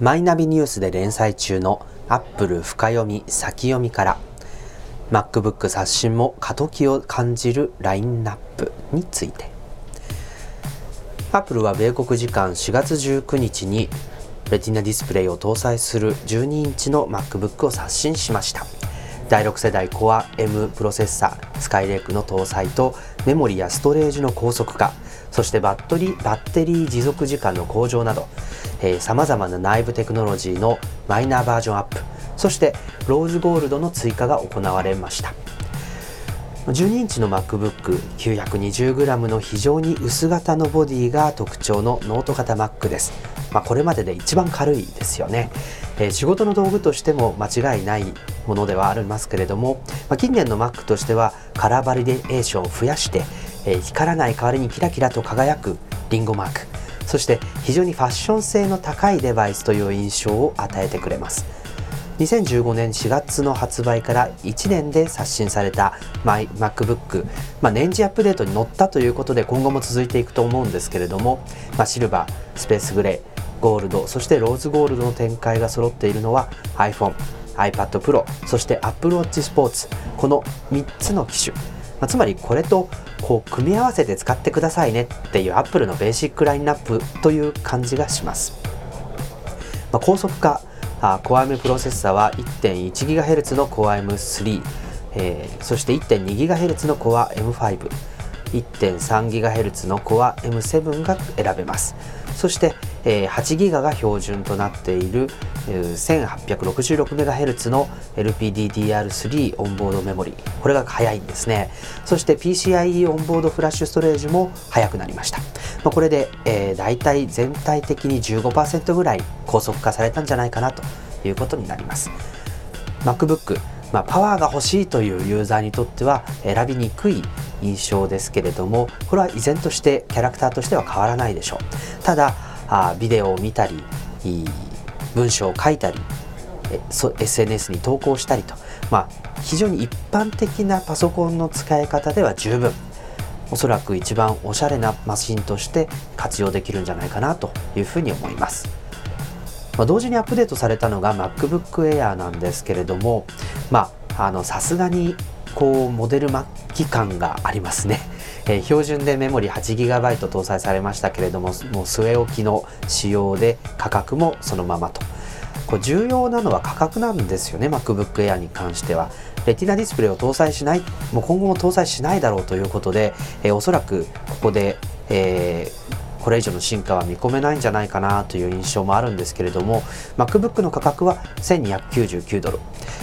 マイナビニュースで連載中のアップル深読み先読みから MacBook 刷新も過渡期を感じるラインナップについて。アップルは米国時間4月19日にレティナディスプレイを搭載する12インチの MacBook を刷新しました。第6世代 Core M プロセッサースカイレークの搭載とメモリやストレージの高速化そしてバッテリーバッテリー持続時間の向上などさまざまな内部テクノロジーのマイナーバージョンアップそしてローズゴールドの追加が行われました。12インチの MacBook920g の非常に薄型のボディが特徴のノート型 Mac です、まあ、これまでで一番軽いですよね、えー、仕事の道具としても間違いないものではありますけれども、まあ、近年の Mac としてはカラーバリエーションを増やして、えー、光らない代わりにキラキラと輝くリンゴマーク。そして非常にファッション性の高いデバイスという印象を与えてくれます。2015年4月の発売から1年で刷新された MacBook、まあ、年次アップデートに乗ったということで今後も続いていくと思うんですけれども、まあ、シルバースペースグレーゴールドそしてローズゴールドの展開が揃っているのは iPhone iPad Pro そして Apple Watch Sports この3つの機種、まあ、つまりこれとこう組み合わせて使ってくださいねっていうアップルのベーシックラインナップという感じがします、まあ、高速化あ Core M プロセッサは 1.1GHz の Core M3、えー、そして 1.2GHz の Core M5 1.3GHz の Core M7 が選べます。そして、えー、8GB が標準となっている、えー、1866MHz の LPDDR3 オンボードメモリこれが速いんですね。そして PCIe オンボードフラッシュストレージも速くなりました、まあ、これで、えー、大体全体的に15%ぐらい高速化されたんじゃないかなということになります。MacBook まあ、パワーが欲しいというユーザーにとっては選びにくい印象ですけれどもこれは依然としてキャラクターとしては変わらないでしょうただあビデオを見たり文章を書いたり SNS に投稿したりと、まあ、非常に一般的なパソコンの使い方では十分おそらく一番おしゃれなマシンとして活用できるんじゃないかなというふうに思います。まあ、同時にアップデートされたのが MacBook Air なんですけれどもまあのさすがにこうモデル末期感がありますね。えー、標準でメモリ 8GB 搭載されましたけれどももう据え置きの仕様で価格もそのままとこう重要なのは価格なんですよね MacBook Air に関してはレティナディスプレイを搭載しないもう今後も搭載しないだろうということで、えー、おそらくここで、えーこれ以上の進化は見込めないんじゃないかなという印象もあるんですけれども MacBook の価格は1299ドル。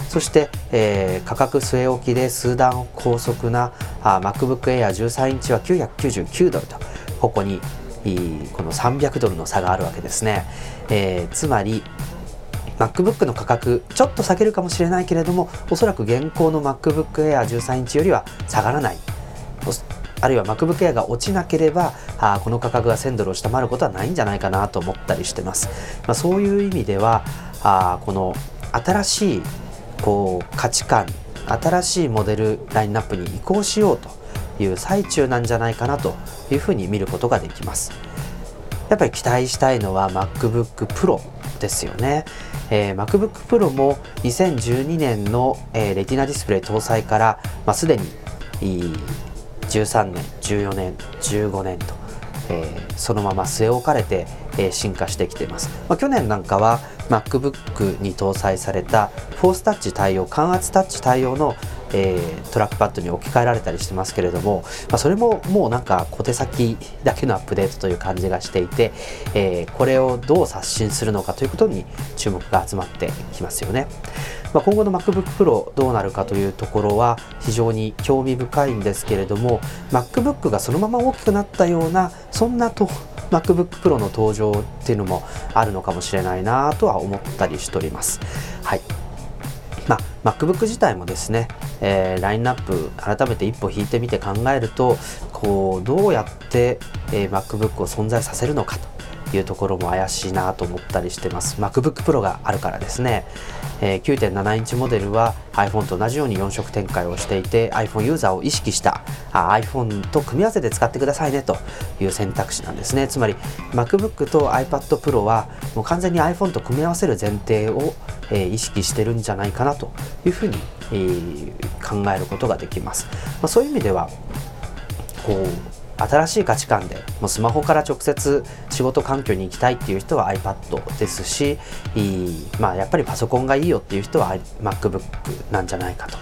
そして、えー、価格据え置きで数段高速なあ MacBook Air 13インチは999ドルと。ここにこの300ドルの差があるわけですね、えー、つまり MacBook の価格ちょっと下げるかもしれないけれどもおそらく現行の MacBook Air 13インチよりは下がらない。あるいは MacBook Air が落ちなければあこの価格が1000ドルを下回ることはないんじゃないかなと思ったりしてます、まあ、そういう意味ではあこの新しいこう価値観新しいモデルラインナップに移行しようという最中なんじゃないかなというふうに見ることができます。やっぱり期待したいのは MacBook Pro ですよね、えー、MacBook Pro も2012年の、えー、レティナディスプレイ搭載から、まあ、すでに13年14年15年と、えー、そのまま据え置かれて、えー、進化してきています、まあ、去年なんかは MacBook に搭載されたフォースタッチ対応感圧タッチ対応のえー、トラックパッドに置き換えられたりしてますけれども、まあ、それももうなんか小手先だけのアップデートという感じがしていて、えー、これをどう刷新するのかということに注目が集まってきますよね。まあ、今後の MacBook Pro どうなるかというところは非常に興味深いんですけれども MacBook がそのまま大きくなったようなそんなと MacBook Pro の登場っていうのもあるのかもしれないなとは思ったりしております。はいまあ、MacBook 自体もですね、えー、ラインナップ改めて一歩引いてみて考えるとこうどうやって、えー、MacBook を存在させるのかと。いうところも怪しいなと思ったりしてます。MacBook Pro があるからですね、えー、9.7インチモデルは iPhone と同じように4色展開をしていて iPhone ユーザーを意識したあ iPhone と組み合わせて使ってくださいねという選択肢なんですね。つまり MacBook と iPad Pro はもう完全に iPhone と組み合わせる前提を、えー、意識してるんじゃないかなというふうに、えー、考えることができます、まあ、そういう意味ではこう新しい価値観でもうスマホから直接仕事環境に行きたいっていう人は iPad ですしまあ、やっぱりパソコンがいいよっていう人は MacBook なんじゃないかと、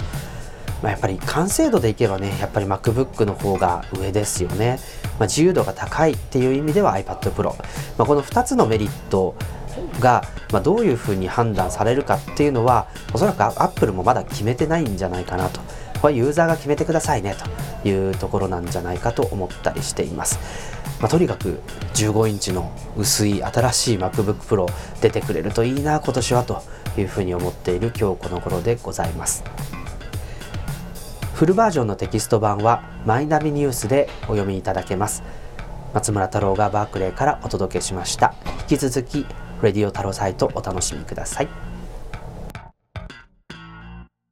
まあ、やっぱり完成度でいけばねやっぱり MacBook の方が上ですよね、まあ、自由度が高いっていう意味では iPad Pro、まあ、この2つのメリットが、ま、どういうふうに判断されるかっていうのはおそらく Apple もまだ決めてないんじゃないかなと。これユーザーが決めてくださいねというところなんじゃないかと思ったりしています。まあ、とにかく15インチの薄い新しい MacBook Pro 出てくれるといいな今年はというふうに思っている今日この頃でございます。フルバージョンのテキスト版はマイナビニュースでお読みいただけます。松村太郎がバークレーからお届けしました。引き続き、レディオ太郎サイトお楽しみください。